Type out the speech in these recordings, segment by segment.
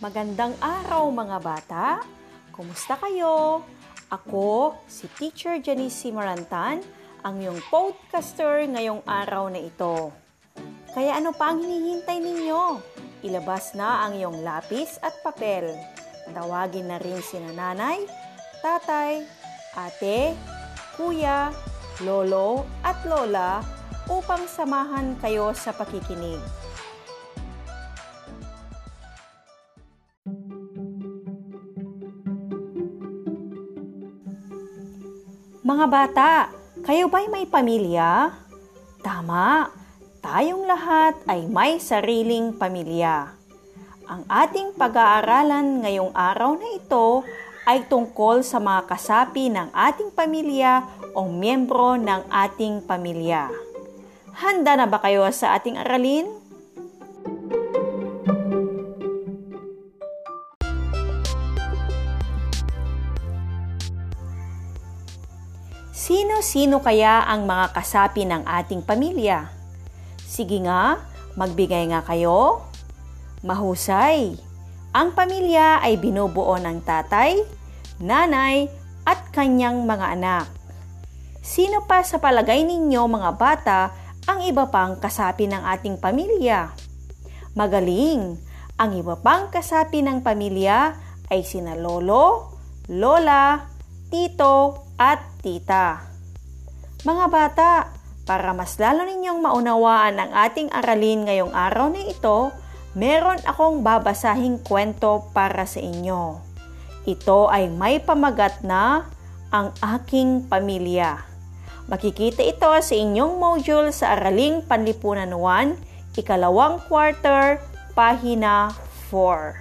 Magandang araw mga bata! Kumusta kayo? Ako, si Teacher Janice Marantan, ang iyong podcaster ngayong araw na ito. Kaya ano pa ang hinihintay ninyo? Ilabas na ang iyong lapis at papel. Tawagin na rin si nanay, tatay, ate, kuya, lolo at lola upang samahan kayo sa pakikinig. Mga bata, kayo ba'y may pamilya? Tama, tayong lahat ay may sariling pamilya. Ang ating pag-aaralan ngayong araw na ito ay tungkol sa mga kasapi ng ating pamilya o miyembro ng ating pamilya. Handa na ba kayo sa ating aralin? Sino-sino kaya ang mga kasapi ng ating pamilya? Sige nga, magbigay nga kayo. Mahusay. Ang pamilya ay binubuo ng tatay, nanay, at kanyang mga anak. Sino pa sa palagay ninyo mga bata ang iba pang kasapi ng ating pamilya? Magaling! Ang iba pang kasapi ng pamilya ay sina lolo, lola, tito, at tita. Mga bata, para mas lalo ninyong maunawaan ang ating aralin ngayong araw na ito, meron akong babasahing kwento para sa inyo. Ito ay may pamagat na ang aking pamilya. Makikita ito sa inyong module sa Araling Panlipunan 1, ikalawang quarter, pahina 4.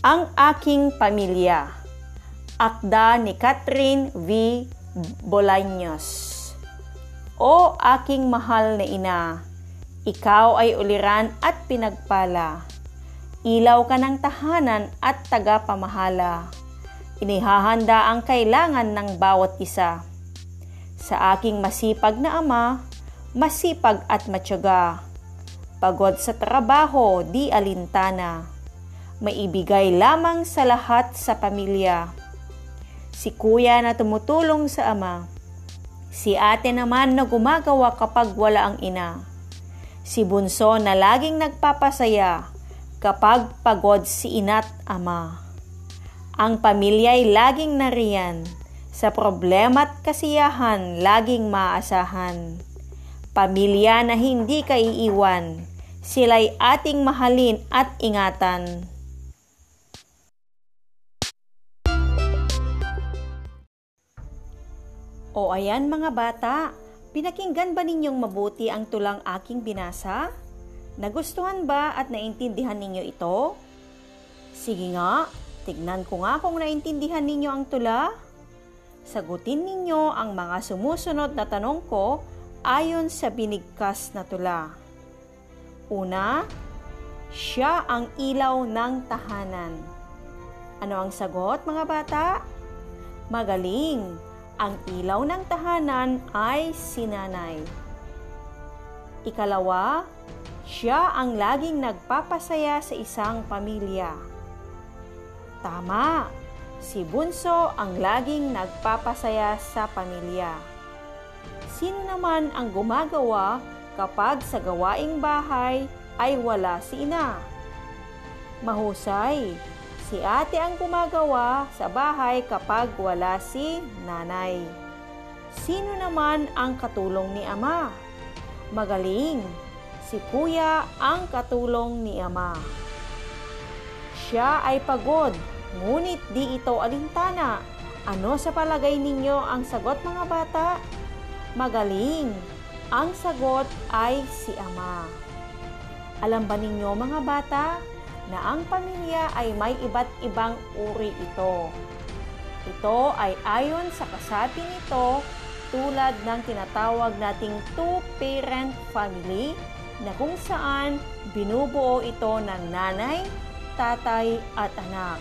Ang aking pamilya. Akda ni Catherine V. Bolaños. O aking mahal na ina, ikaw ay uliran at pinagpala. Ilaw ka ng tahanan at tagapamahala. Inihahanda ang kailangan ng bawat isa. Sa aking masipag na ama, masipag at matyaga. Pagod sa trabaho, di alintana. Maibigay lamang sa lahat sa pamilya si kuya na tumutulong sa ama, si ate naman na gumagawa kapag wala ang ina, si bunso na laging nagpapasaya kapag pagod si ina't ama. Ang pamilya ay laging nariyan, sa problema't kasiyahan laging maasahan. Pamilya na hindi kaiiwan, sila'y ating mahalin at ingatan. O ayan mga bata, pinakinggan ba ninyong mabuti ang tulang aking binasa? Nagustuhan ba at naintindihan ninyo ito? Sige nga, tignan ko nga kung naintindihan ninyo ang tula. Sagutin ninyo ang mga sumusunod na tanong ko ayon sa binigkas na tula. Una, siya ang ilaw ng tahanan. Ano ang sagot mga bata? Magaling! Ang ilaw ng tahanan ay sinanay. Ikalawa, siya ang laging nagpapasaya sa isang pamilya. Tama, si Bunso ang laging nagpapasaya sa pamilya. Sino naman ang gumagawa kapag sa gawaing bahay ay wala si ina? Mahusay, Si ate ang gumagawa sa bahay kapag wala si nanay. Sino naman ang katulong ni ama? Magaling. Si kuya ang katulong ni ama. Siya ay pagod, ngunit di ito alintana. Ano sa palagay ninyo ang sagot mga bata? Magaling. Ang sagot ay si ama. Alam ba ninyo mga bata, na ang pamilya ay may iba't ibang uri ito. Ito ay ayon sa kasabi nito tulad ng tinatawag nating two-parent family na kung saan binubuo ito ng nanay, tatay at anak.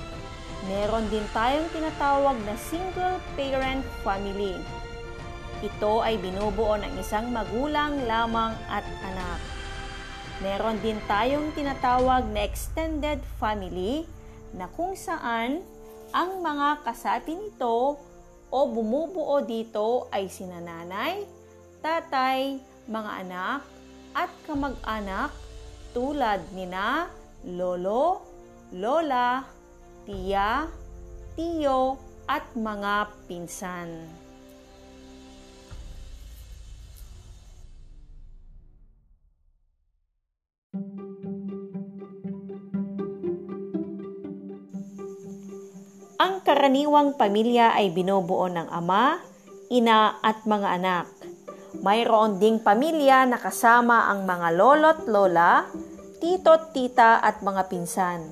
Meron din tayong tinatawag na single-parent family. Ito ay binubuo ng isang magulang lamang at anak. Meron din tayong tinatawag na extended family na kung saan ang mga kasapi nito o bumubuo dito ay sina nanay, tatay, mga anak, at kamag-anak tulad nina lolo, lola, tiya, tiyo, at mga pinsan. Ang karaniwang pamilya ay binubuo ng ama, ina at mga anak. Mayroon ding pamilya na kasama ang mga lolo't lola, tito't tita at mga pinsan.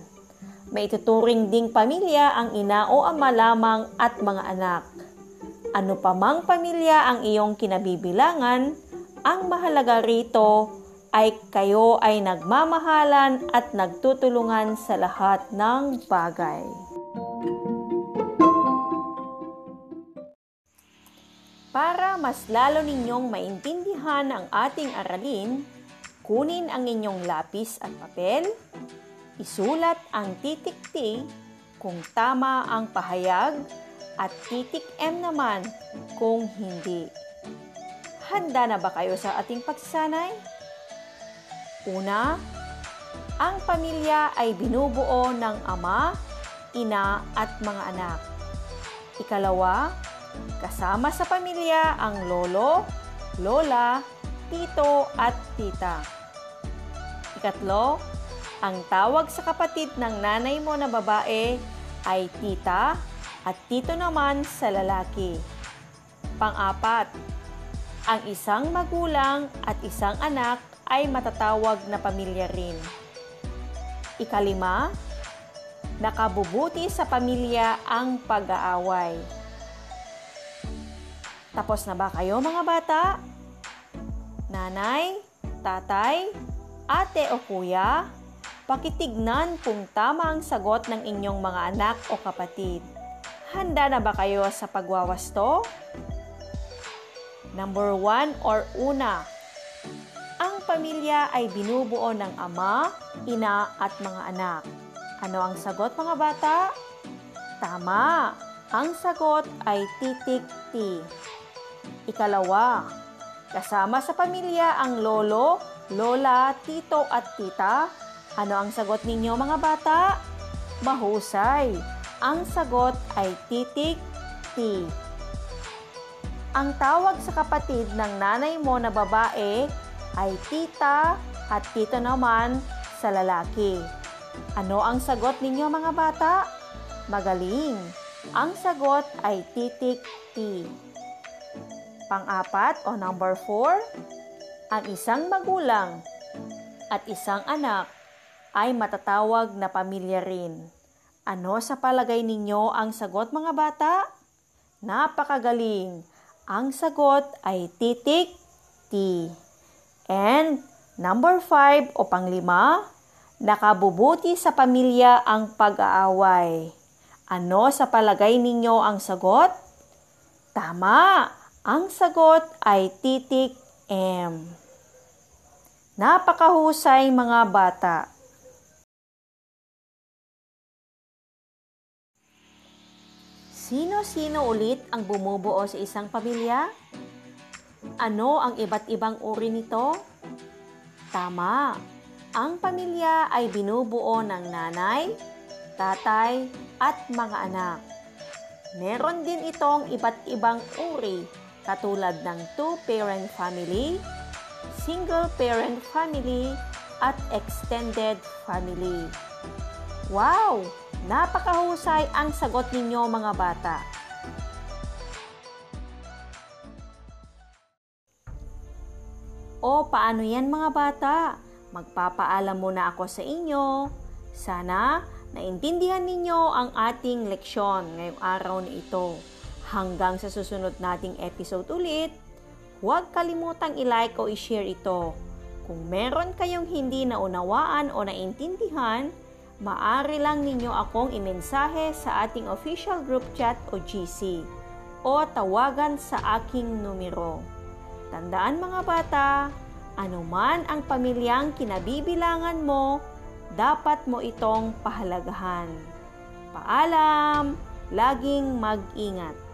May ituturing ding pamilya ang ina o ama lamang at mga anak. Ano pa mang pamilya ang iyong kinabibilangan, ang mahalaga rito ay kayo ay nagmamahalan at nagtutulungan sa lahat ng bagay. Mas lalo ninyong maintindihan ang ating aralin, kunin ang inyong lapis at papel, isulat ang titik T kung tama ang pahayag at titik M naman kung hindi. Handa na ba kayo sa ating pagsasanay? Una, ang pamilya ay binubuo ng ama, ina at mga anak. Ikalawa, kasama sa pamilya ang lolo, lola, tito at tita. Ikatlo, ang tawag sa kapatid ng nanay mo na babae ay tita at tito naman sa lalaki. Pang-apat, ang isang magulang at isang anak ay matatawag na pamilya rin. Ikalima, nakabubuti sa pamilya ang pag-aaway. Tapos na ba kayo mga bata? Nanay, tatay, ate o kuya, pakitignan kung tama ang sagot ng inyong mga anak o kapatid. Handa na ba kayo sa pagwawasto? Number one or una, ang pamilya ay binubuo ng ama, ina at mga anak. Ano ang sagot mga bata? Tama! Ang sagot ay titik T. Ikalawa, kasama sa pamilya ang lolo, lola, tito at tita. Ano ang sagot ninyo mga bata? Mahusay! Ang sagot ay titik T. Ang tawag sa kapatid ng nanay mo na babae ay tita at tito naman sa lalaki. Ano ang sagot ninyo mga bata? Magaling! Ang sagot ay titik T. Pang-apat o number 4, ang isang magulang at isang anak ay matatawag na pamilya rin. Ano sa palagay ninyo ang sagot mga bata? Napakagaling! Ang sagot ay titik T. And number five o panglima, nakabubuti sa pamilya ang pag-aaway. Ano sa palagay ninyo ang sagot? Tama! Ang sagot ay titik M. Napakahusay mga bata. Sino-sino ulit ang bumubuo sa isang pamilya? Ano ang iba't ibang uri nito? Tama, ang pamilya ay binubuo ng nanay, tatay, at mga anak. Meron din itong iba't ibang uri katulad ng two-parent family, single-parent family, at extended family. Wow! Napakahusay ang sagot ninyo mga bata. O paano yan mga bata? Magpapaalam muna ako sa inyo. Sana naintindihan ninyo ang ating leksyon ngayong araw na ito. Hanggang sa susunod nating episode ulit, huwag kalimutang i-like o i-share ito. Kung meron kayong hindi naunawaan o naintindihan, maari lang ninyo akong imensahe sa ating official group chat o GC o tawagan sa aking numero. Tandaan mga bata, Anuman ang pamilyang kinabibilangan mo, dapat mo itong pahalagahan. Paalam, laging mag-ingat.